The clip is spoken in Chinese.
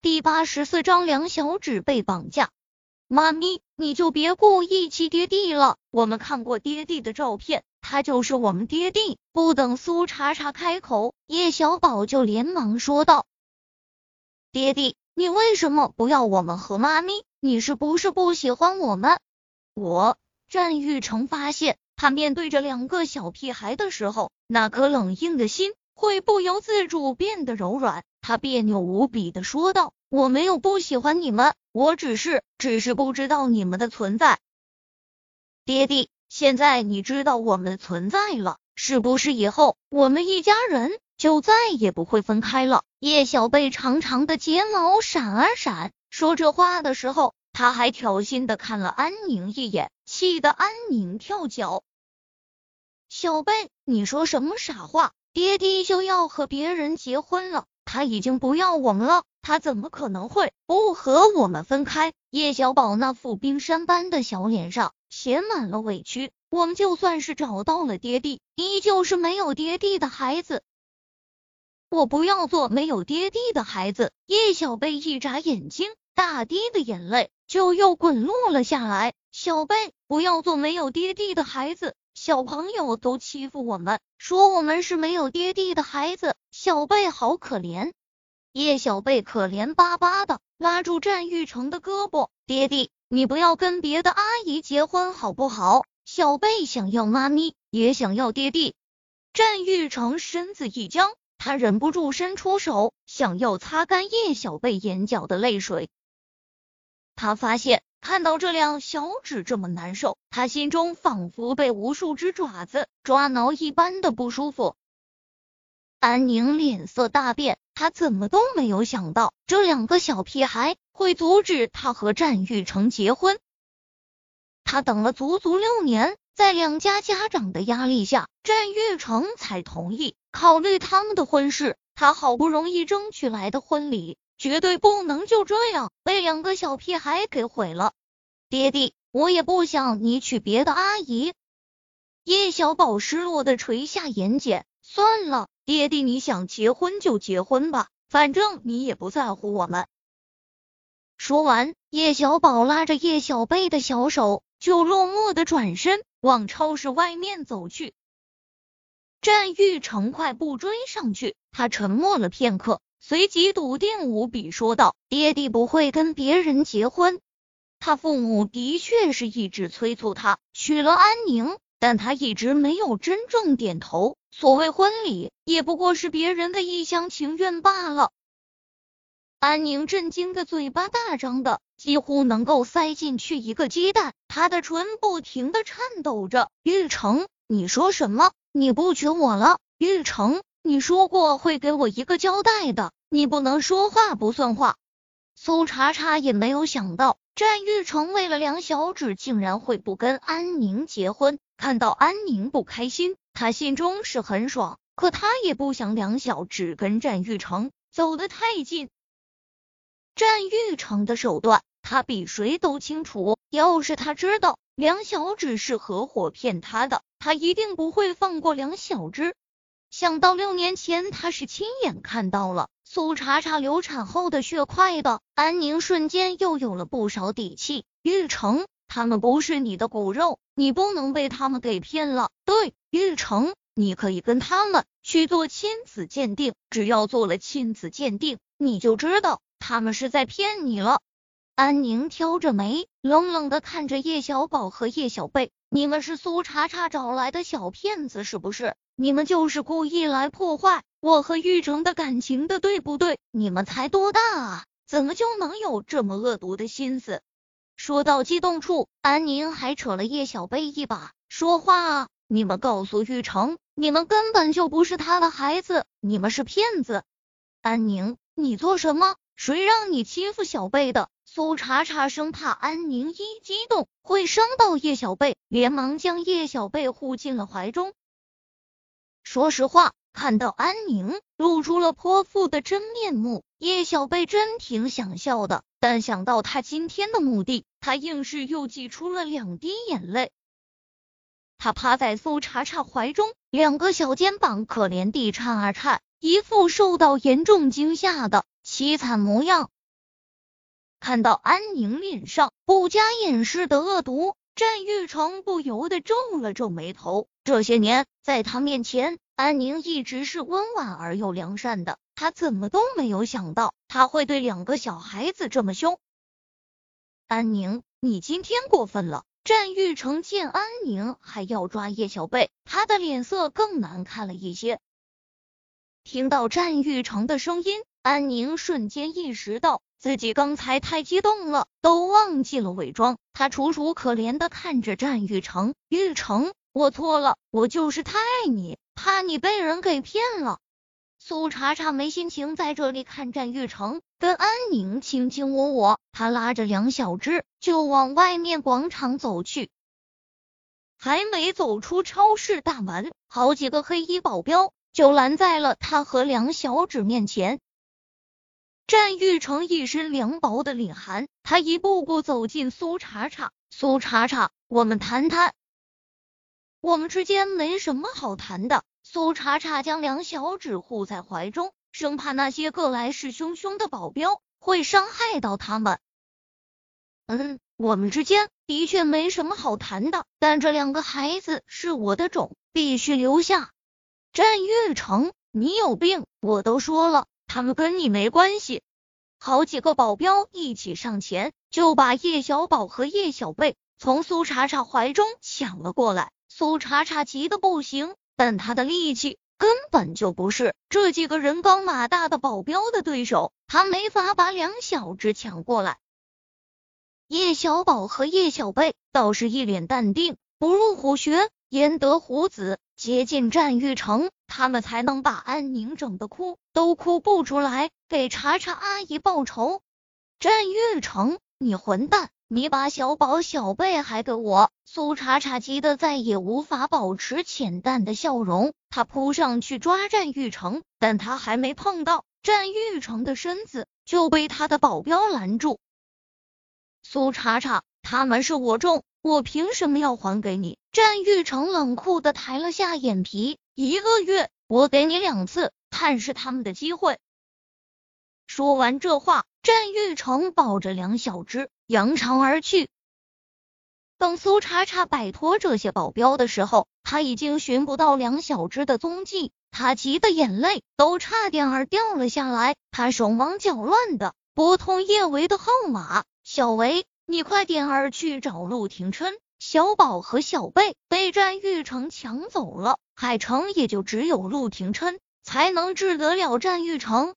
第八十四章两小指被绑架。妈咪，你就别故意气爹地了。我们看过爹地的照片，他就是我们爹地。不等苏茶茶开口，叶小宝就连忙说道：“爹地，你为什么不要我们和妈咪？你是不是不喜欢我们？”我战玉成发现，他面对着两个小屁孩的时候，那颗冷硬的心会不由自主变得柔软。他别扭无比的说道：“我没有不喜欢你们，我只是，只是不知道你们的存在。爹地，现在你知道我们的存在了，是不是以后我们一家人就再也不会分开了？”叶小贝长长的睫毛闪啊闪，说这话的时候，他还挑衅的看了安宁一眼，气得安宁跳脚。小贝，你说什么傻话？爹地就要和别人结婚了？他已经不要我们了，他怎么可能会不和我们分开？叶小宝那副冰山般的小脸上写满了委屈。我们就算是找到了爹地，依旧是没有爹地的孩子。我不要做没有爹地的孩子。叶小贝一眨眼睛，大滴的眼泪就又滚落了下来。小贝，不要做没有爹地的孩子。小朋友都欺负我们，说我们是没有爹地的孩子。小贝好可怜，叶小贝可怜巴巴的拉住战玉成的胳膊：“爹地，你不要跟别的阿姨结婚好不好？”小贝想要妈咪，也想要爹地。战玉成身子一僵，他忍不住伸出手，想要擦干叶小贝眼角的泪水。他发现。看到这两小指这么难受，他心中仿佛被无数只爪子抓挠一般的不舒服。安宁脸色大变，他怎么都没有想到这两个小屁孩会阻止他和战玉成结婚。他等了足足六年，在两家家长的压力下，战玉成才同意考虑他们的婚事。他好不容易争取来的婚礼。绝对不能就这样被两个小屁孩给毁了，爹地，我也不想你娶别的阿姨。叶小宝失落的垂下眼睑，算了，爹地，你想结婚就结婚吧，反正你也不在乎我们。说完，叶小宝拉着叶小贝的小手，就落寞的转身往超市外面走去。战玉成快步追上去，他沉默了片刻。随即笃定无比说道：“爹地不会跟别人结婚。他父母的确是一直催促他娶了安宁，但他一直没有真正点头。所谓婚礼，也不过是别人的一厢情愿罢了。”安宁震惊的嘴巴大张的，几乎能够塞进去一个鸡蛋，他的唇不停的颤抖着：“玉成，你说什么？你不娶我了？玉成。”你说过会给我一个交代的，你不能说话不算话。苏茶茶也没有想到，战玉成为了梁小芷，竟然会不跟安宁结婚。看到安宁不开心，他心中是很爽，可他也不想梁小芷跟战玉成走得太近。战玉成的手段，他比谁都清楚。要是他知道梁小芷是合伙骗他的，他一定不会放过梁小芷。想到六年前他是亲眼看到了苏茶茶流产后的血块的，安宁瞬间又有了不少底气。玉成，他们不是你的骨肉，你不能被他们给骗了。对，玉成，你可以跟他们去做亲子鉴定，只要做了亲子鉴定，你就知道他们是在骗你了。安宁挑着眉，冷冷的看着叶小宝和叶小贝，你们是苏茶茶找来的小骗子是不是？你们就是故意来破坏我和玉成的感情的，对不对？你们才多大啊，怎么就能有这么恶毒的心思？说到激动处，安宁还扯了叶小贝一把，说话啊！你们告诉玉成，你们根本就不是他的孩子，你们是骗子！安宁，你做什么？谁让你欺负小贝的？苏茶茶生怕安宁一激动会伤到叶小贝，连忙将叶小贝护进了怀中。说实话，看到安宁露出了泼妇的真面目，叶小贝真挺想笑的。但想到他今天的目的，他硬是又挤出了两滴眼泪。他趴在苏茶茶怀中，两个小肩膀可怜地颤啊颤，一副受到严重惊吓的凄惨模样。看到安宁脸上不加掩饰的恶毒，战玉成不由得皱了皱眉头。这些年，在他面前，安宁一直是温婉而又良善的，他怎么都没有想到他会对两个小孩子这么凶。安宁，你今天过分了！战玉成见安宁还要抓叶小贝，他的脸色更难看了一些。听到战玉成的声音，安宁瞬间意识到自己刚才太激动了，都忘记了伪装。他楚楚可怜的看着战玉成：“玉成，我错了，我就是太爱你，怕你被人给骗了。”苏茶茶没心情在这里看战玉成跟安宁卿卿我我，他拉着梁小芝就往外面广场走去。还没走出超市大门，好几个黑衣保镖。就拦在了他和梁小芷面前。战玉成一身凉薄的凛寒，他一步步走进苏茶茶。苏茶茶，我们谈谈。我们之间没什么好谈的。苏茶茶将梁小芷护在怀中，生怕那些个来势汹汹的保镖会伤害到他们。嗯，我们之间的确没什么好谈的，但这两个孩子是我的种，必须留下。战玉城，你有病！我都说了，他们跟你没关系。好几个保镖一起上前，就把叶小宝和叶小贝从苏茶茶怀中抢了过来。苏茶茶急得不行，但他的力气根本就不是这几个人高马大的保镖的对手，他没法把两小只抢过来。叶小宝和叶小贝倒是一脸淡定，不入虎穴，焉得虎子。接近战玉成，他们才能把安宁整的哭都哭不出来，给查查阿姨报仇。战玉成，你混蛋！你把小宝、小贝还给我！苏查查急得再也无法保持浅淡的笑容，他扑上去抓战玉成，但他还没碰到战玉成的身子，就被他的保镖拦住。苏查查，他们是我种。我凭什么要还给你？战玉成冷酷的抬了下眼皮。一个月，我给你两次探视他们的机会。说完这话，战玉成抱着梁小芝扬长而去。等苏茶茶摆脱这些保镖的时候，他已经寻不到梁小芝的踪迹，他急得眼泪都差点儿掉了下来。他手忙脚乱的拨通叶维的号码，小维。你快点儿去找陆廷琛，小宝和小贝被战玉成抢走了，海城也就只有陆廷琛才能治得了战玉成。